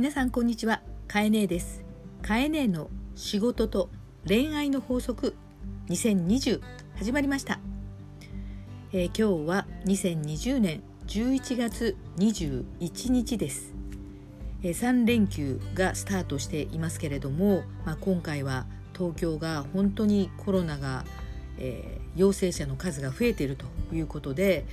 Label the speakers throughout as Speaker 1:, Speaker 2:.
Speaker 1: 皆さんこんにちは。かえねえです。かえねえの仕事と恋愛の法則。2020始まりました、えー、今日は2020年11月21日です、えー、3連休がスタートしていますけれども、まあ、今回は東京が本当にコロナが、えー、陽性者の数が増えているということで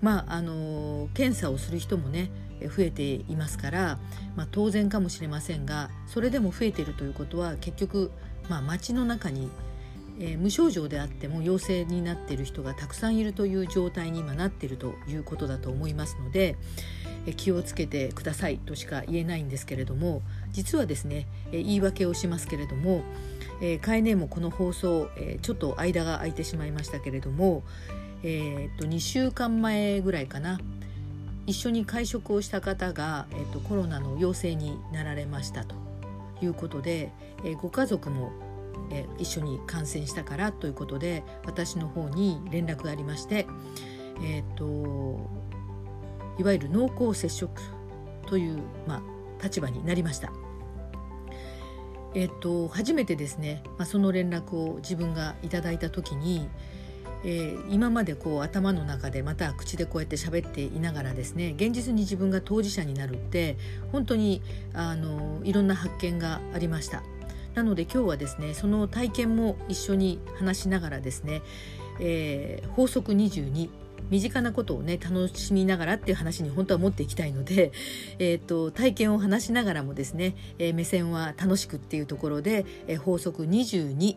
Speaker 1: まああの検査をする人もね増えていますから、まあ、当然かもしれませんがそれでも増えているということは結局、まあ、街の中に、えー、無症状であっても陽性になっている人がたくさんいるという状態に今なっているということだと思いますので、えー、気をつけてくださいとしか言えないんですけれども実はですね、えー、言い訳をしますけれども、えー、カエネもこの放送、えー、ちょっと間が空いてしまいましたけれども、えー、と2週間前ぐらいかな一緒に会食をした方が、えーと、コロナの陽性になられましたということで、えー、ご家族も、えー、一緒に感染したからということで私の方に連絡がありまして、えーと、いわゆる濃厚接触という、まあ、立場になりました。えっと、初めてですね、まあ、その連絡を自分がいただいた時に、えー、今までこう頭の中でまた口でこうやって喋っていながらですね現実に自分が当事者になるって本当にあのいろんな発見がありました。なので今日はですねその体験も一緒に話しながらですね、えー、法則22身近なことをね楽しみながらっていう話に本当は持っていきたいので、えーと、体験を話しながらもですね、えー、目線は楽しくっていうところで、えー、法則22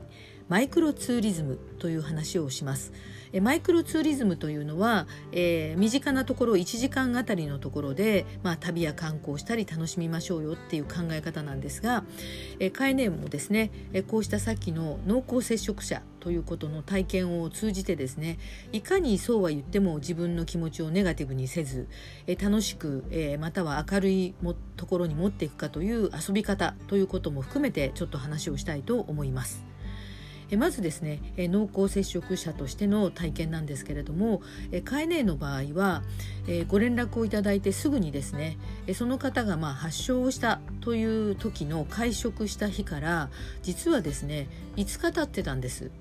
Speaker 1: マイクロツーリズムという話をします。えマイクロツーリズムというのは、えー、身近なところ1時間あたりのところで、まあ、旅や観光したり楽しみましょうよっていう考え方なんですが、え、カエネもですね、え、こうしたさっきの濃厚接触者ということの体験を通じてですねいかにそうは言っても自分の気持ちをネガティブにせず、え、楽しく、え、または明るいもところに持っていくかという遊び方ということも含めてちょっと話をしたいと思います。えまずですね、え濃厚接触者としての体験なんですけれども、えカエネの場合は、えご連絡をいただいてすぐにですね、えその方がまあ発症をしたという時の会食した日から実はですね5日経ってたんです。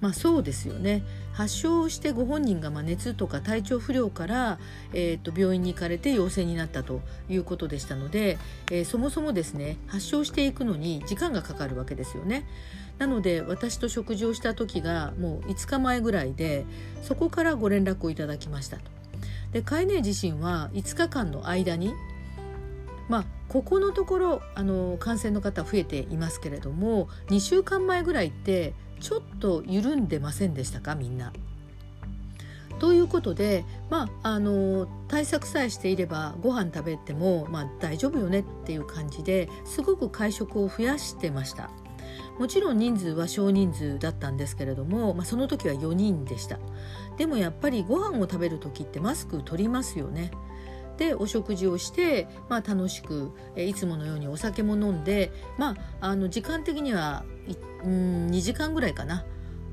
Speaker 1: まあそうですよね発症してご本人がま熱とか体調不良から、えー、と病院に行かれて陽性になったということでしたので、えー、そもそもですね発症していくのに時間がかかるわけですよね。なので私と食事をした時がもう5日前ぐらいでそこからご連絡をいただきましたと。で飼い主自身は5日間の間にまあここのところあの感染の方増えていますけれども2週間前ぐらいってちょっと緩んでませんでしたかみんな。ということで、まあ、あの対策さえしていればご飯食べても、まあ、大丈夫よねっていう感じですごく会食を増やしてました。もちろん人数は少人数だったんですけれども、まあ、その時は4人でしたでもやっぱりご飯を食べる時ってマスク取りますよねでお食事をして、まあ、楽しくいつものようにお酒も飲んで、まあ、あの時間的にはうん2時間ぐらいかな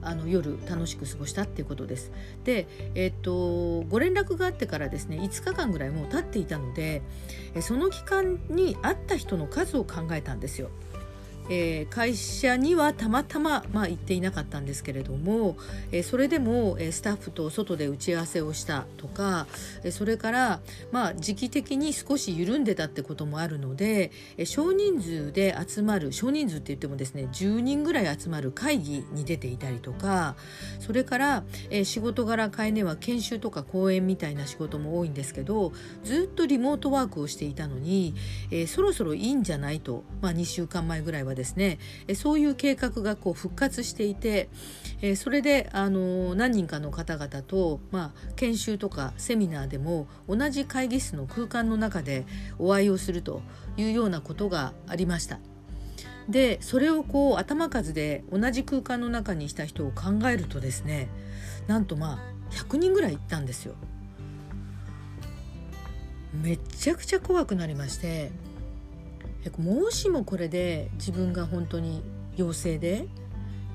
Speaker 1: あの夜楽しく過ごしたっていうことです。で、えっと、ご連絡があってからですね5日間ぐらいもう経っていたのでその期間に会った人の数を考えたんですよ。えー、会社にはたまたま、まあ、行っていなかったんですけれども、えー、それでも、えー、スタッフと外で打ち合わせをしたとか、えー、それから、まあ、時期的に少し緩んでたってこともあるので、えー、少人数で集まる少人数って言ってもですね10人ぐらい集まる会議に出ていたりとかそれから、えー、仕事柄会ねは研修とか講演みたいな仕事も多いんですけどずっとリモートワークをしていたのに、えー、そろそろいいんじゃないと、まあ、2週間前ぐらいははですねそういう計画がこう復活していてそれであの何人かの方々と、まあ、研修とかセミナーでも同じ会議室の空間の中でお会いをするというようなことがありました。でそれをこう頭数で同じ空間の中にした人を考えるとですねなんとまあ100人ぐらい行ったんですよ。めちゃくちゃ怖くなりましてもしもこれで自分が本当に陽性で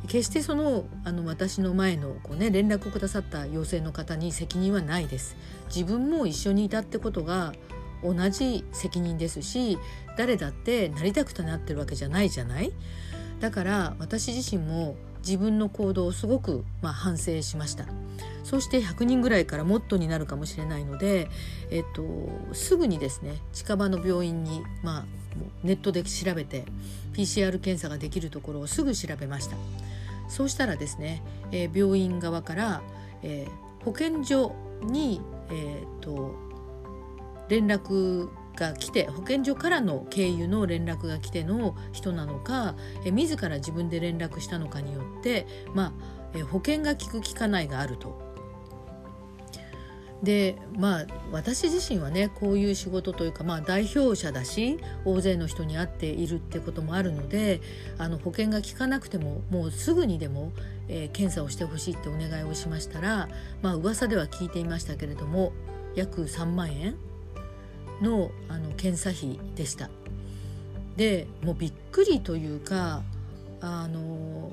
Speaker 1: 決してそのあの私の前のこう、ね、連絡をくださった陽性の方に責任はないです。自分も一緒にいたってことが同じ責任ですし誰だってなりたくてなってるわけじゃないじゃない。だから私自身も自分の行動をすごく、まあ、反省しました。そして100人ぐらいからもっとになるかもしれないので、えっと、すぐにですね近場の病院に、まあ、ネットで調べて PCR 検査ができるところをすぐ調べましたそうしたらですね、えー、病院側から、えー、保健所に、えーと連絡が来て保健所からの経由の連絡が来ての人なのかえ自ら自分で連絡したのかによって、まあ、え保険が効く効かないがあると。でまあ私自身はねこういう仕事というか、まあ、代表者だし大勢の人に会っているってこともあるのであの保険が効かなくてももうすぐにでも、えー、検査をしてほしいってお願いをしましたらまあ噂では聞いていましたけれども約3万円のあの検査費でした。でもうびっくりというかあの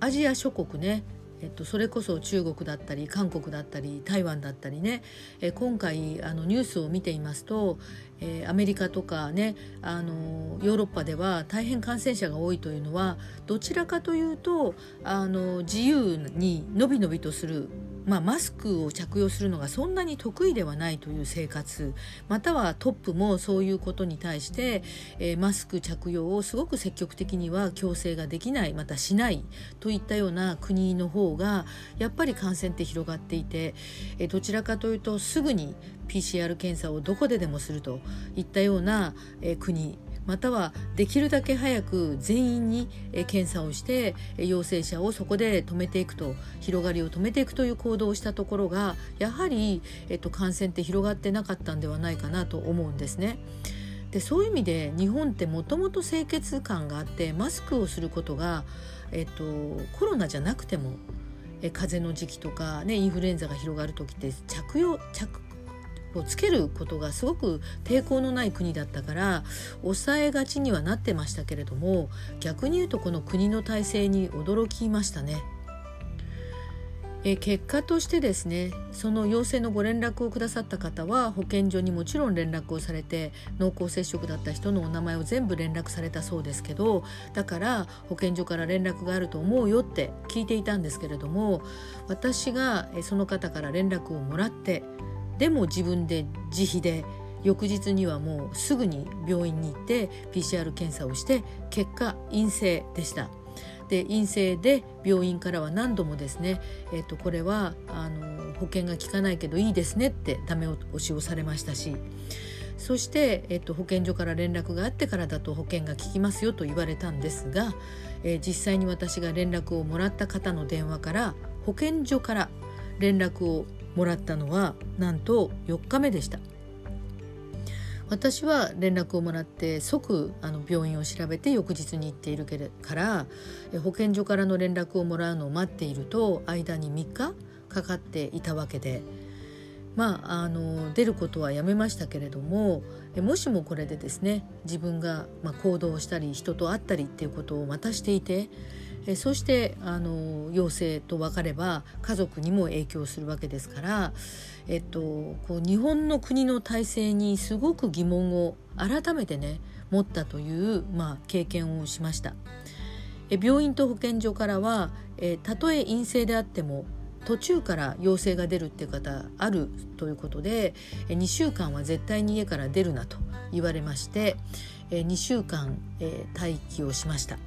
Speaker 1: アジア諸国ねえっと、それこそ中国だったり韓国だったり台湾だったりね、え今回あのニュースを見ていますと、えー、アメリカとかねあのヨーロッパでは大変感染者が多いというのはどちらかというとあの自由にのびのびとするまあ、マスクを着用するのがそんなに得意ではないという生活またはトップもそういうことに対して、えー、マスク着用をすごく積極的には強制ができないまたしないといったような国の方がやっぱり感染って広がっていて、えー、どちらかというとすぐに PCR 検査をどこででもするといったような、えー、国またはできるだけ早く全員に検査をして陽性者をそこで止めていくと広がりを止めていくという行動をしたところがやはり、えっと、感染って広がってなかったんではないかなと思うんですね。でそういう意味で日本ってもともと清潔感があってマスクをすることが、えっと、コロナじゃなくてもえ風邪の時期とか、ね、インフルエンザが広がる時って着用着をつけることがすごく抵抗のない国だったから抑えがちにはなってましたけれども逆に言うとこの国の体制に驚きましたね。え結果としてですねその陽性のご連絡をくださった方は保健所にもちろん連絡をされて濃厚接触だった人のお名前を全部連絡されたそうですけどだから保健所から連絡があると思うよって聞いていたんですけれども私がその方から連絡をもらってでも自分で自費で翌日にはもうすぐに病院に行って PCR 検査をして結果陰性でした。で陰性で病院からは何度もですね、えー、とこれはあの保険が効かないけどいいですねってダメ押しをされましたしそして、えー、と保健所から連絡があってからだと保険が効きますよと言われたんですが、えー、実際に私が連絡をもらった方の電話から保健所から連絡をもらったのはなんと4日目でした。私は連絡をもらって即あの病院を調べて翌日に行っているから保健所からの連絡をもらうのを待っていると間に3日かかっていたわけでまああの出ることはやめましたけれどももしもこれでですね自分が、ま、行動したり人と会ったりっていうことをまたしていてえそしてあの陽性と分かれば家族にも影響するわけですから、えっと、こう日本の国の体制にすごく疑問を改めてね持ったという、まあ、経験をしました。え病院と保健所からは、えたとえ陰性であっても途中から陽性が出るっていう方あるということで2週間は絶対に家から出るなと言われまして2週間待機をしました。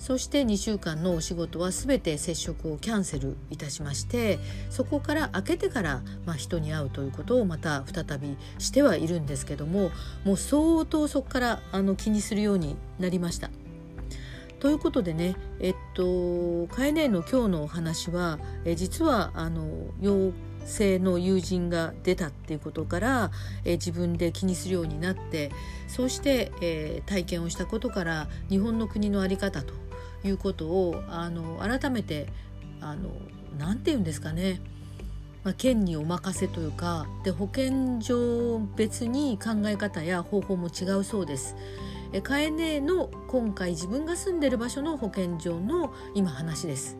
Speaker 1: そして2週間のお仕事は全て接触をキャンセルいたしましてそこから開けてから、まあ、人に会うということをまた再びしてはいるんですけどももう相当そこからあの気にするようになりました。ということでね、えっと、カエネの今日のお話はえ実はあの陽性の友人が出たっていうことから、え自分で気にするようになってそうして、えー、体験をしたことから日本の国の在り方ということをあの改めてあのなて言うんですかね、まあ、県にお任せというかで保健所別に考え方や方法も違うそうです。えカエネの今回自分が住んでる場所の保健所の今話です。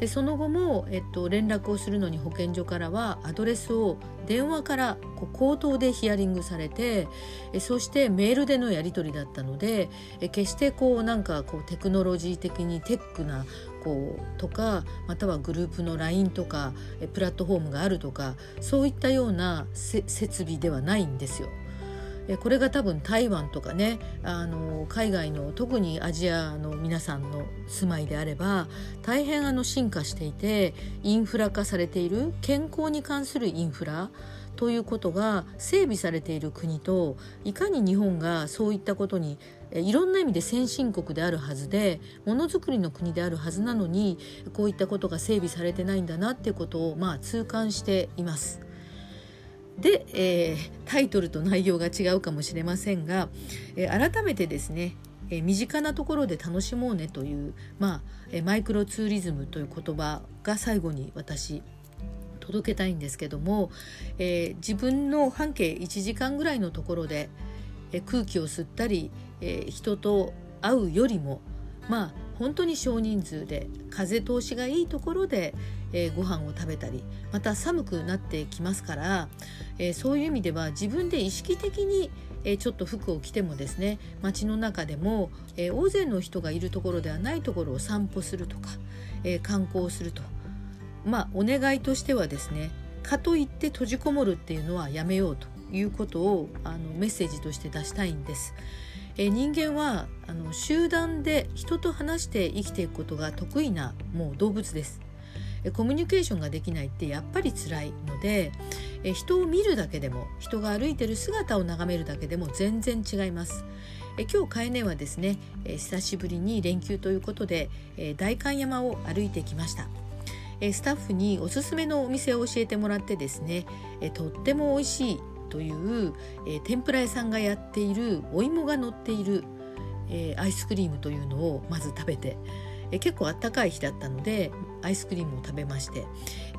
Speaker 1: でその後も、えっと、連絡をするのに保健所からはアドレスを電話からこう口頭でヒアリングされてえそしてメールでのやり取りだったのでえ決してこうなんかこうテクノロジー的にテックなこうとかまたはグループの LINE とかえプラットフォームがあるとかそういったような設備ではないんですよ。これが多分台湾とかねあの海外の特にアジアの皆さんの住まいであれば大変あの進化していてインフラ化されている健康に関するインフラということが整備されている国といかに日本がそういったことにいろんな意味で先進国であるはずでものづくりの国であるはずなのにこういったことが整備されてないんだなっていうことをまあ痛感しています。で、えー、タイトルと内容が違うかもしれませんが、えー、改めてですね、えー、身近なところで楽しもうねという、まあえマイクロツーリズムという言葉が最後に私届けたいんですけども、え自分の半径1時間ぐらいのところで、え空気を吸ったり、え人と会うよりもまあ本当に少人数で風通しがいいところで、えー、ご飯を食べたりまた寒くなってきますから、えー、そういう意味では自分で意識的に、えー、ちょっと服を着てもですね街の中でも、え大勢の人がいるところではないところを散歩するとか、え観光するとまあお願いとしてはですねかといって閉じこもるっていうのはやめようということをあのメッセージとして出したいんです。え人間はあの集団で人と話して生きていくことが得意なもう動物です。コミュニケーションができないってやっぱり辛いのでえ人を見るだけでも人が歩いてる姿を眺めるだけでも全然違います。え今日かえねはですね、え久しぶりに連休ということで、え代官山を歩いてきました。えスタッフにおすすめのお店を教えてもらってですね、えとっても美味しいという、えー、天ぷら屋さんがやっているお芋が乗っている、えー、アイスクリームというのをまず食べて、えー、結構あったかい日だったのでアイスクリームを食べまして、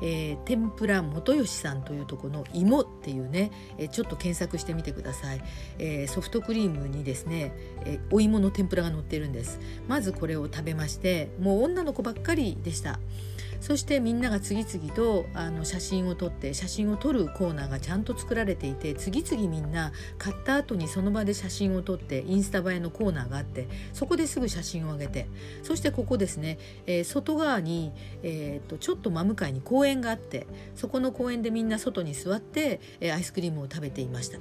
Speaker 1: えー、天ぷら元吉さんというとこの芋っていうね、えー、ちょっと検索してみてください、えー、ソフトクリームにですね、え、お芋の天ぷらが乗ってるんです。まずこれを食べましてもう女の子ばっかりでした。そしてみんなが次々とあの写真を撮って写真を撮るコーナーがちゃんと作られていて次々みんな買った後にその場で写真を撮ってインスタ映えのコーナーがあってそこですぐ写真を上げてそしてここですね、えー、外側に、えー、とちょっと真向かいに公園があってそこの公園でみんな外に座って、えー、アイスクリームを食べていました。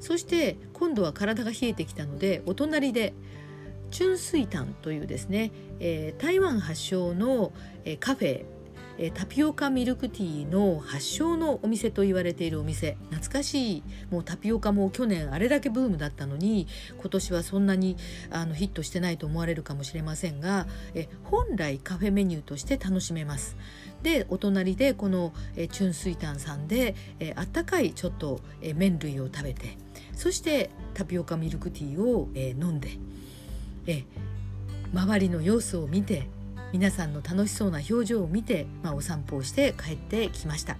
Speaker 1: そして今度は体が冷えてきたのでお隣でチュンスイタンというですね、えー、台湾発祥の、えー、カフェえタピオカミルクティーの発祥のお店と言われているお店懐かしいもうタピオカも去年あれだけブームだったのに今年はそんなにあのヒットしてないと思われるかもしれませんがえ本来カフェメニューとして楽しめます。でお隣でこのえチュンスイタンさんでえあったかいちょっとえ麺類を食べてそしてタピオカミルクティーをえ飲んでえ周りの様子を見て皆さんの楽しそうな表情を見て、まあ、お散歩をして帰ってきました。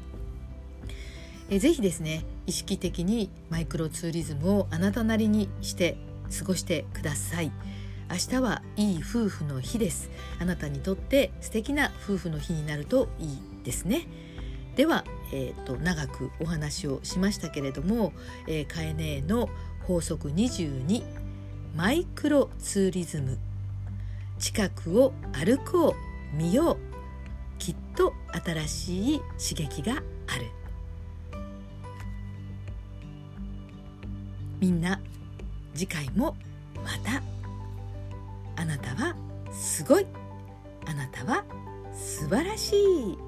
Speaker 1: えぜひですね意識的にマイクロツーリズムをあなたなりにして過ごしてください。明日はいい夫婦の日です。あなたにとって素敵な夫婦の日になるといいですね。では、えーと、長くお話をしましたけれども、えー、カエネの法則22マイクロツーリズム。近くを歩こう見よう。きっと新しい刺激がある。みんな次回もまた。あなたはすごい。あなたは素晴らしい。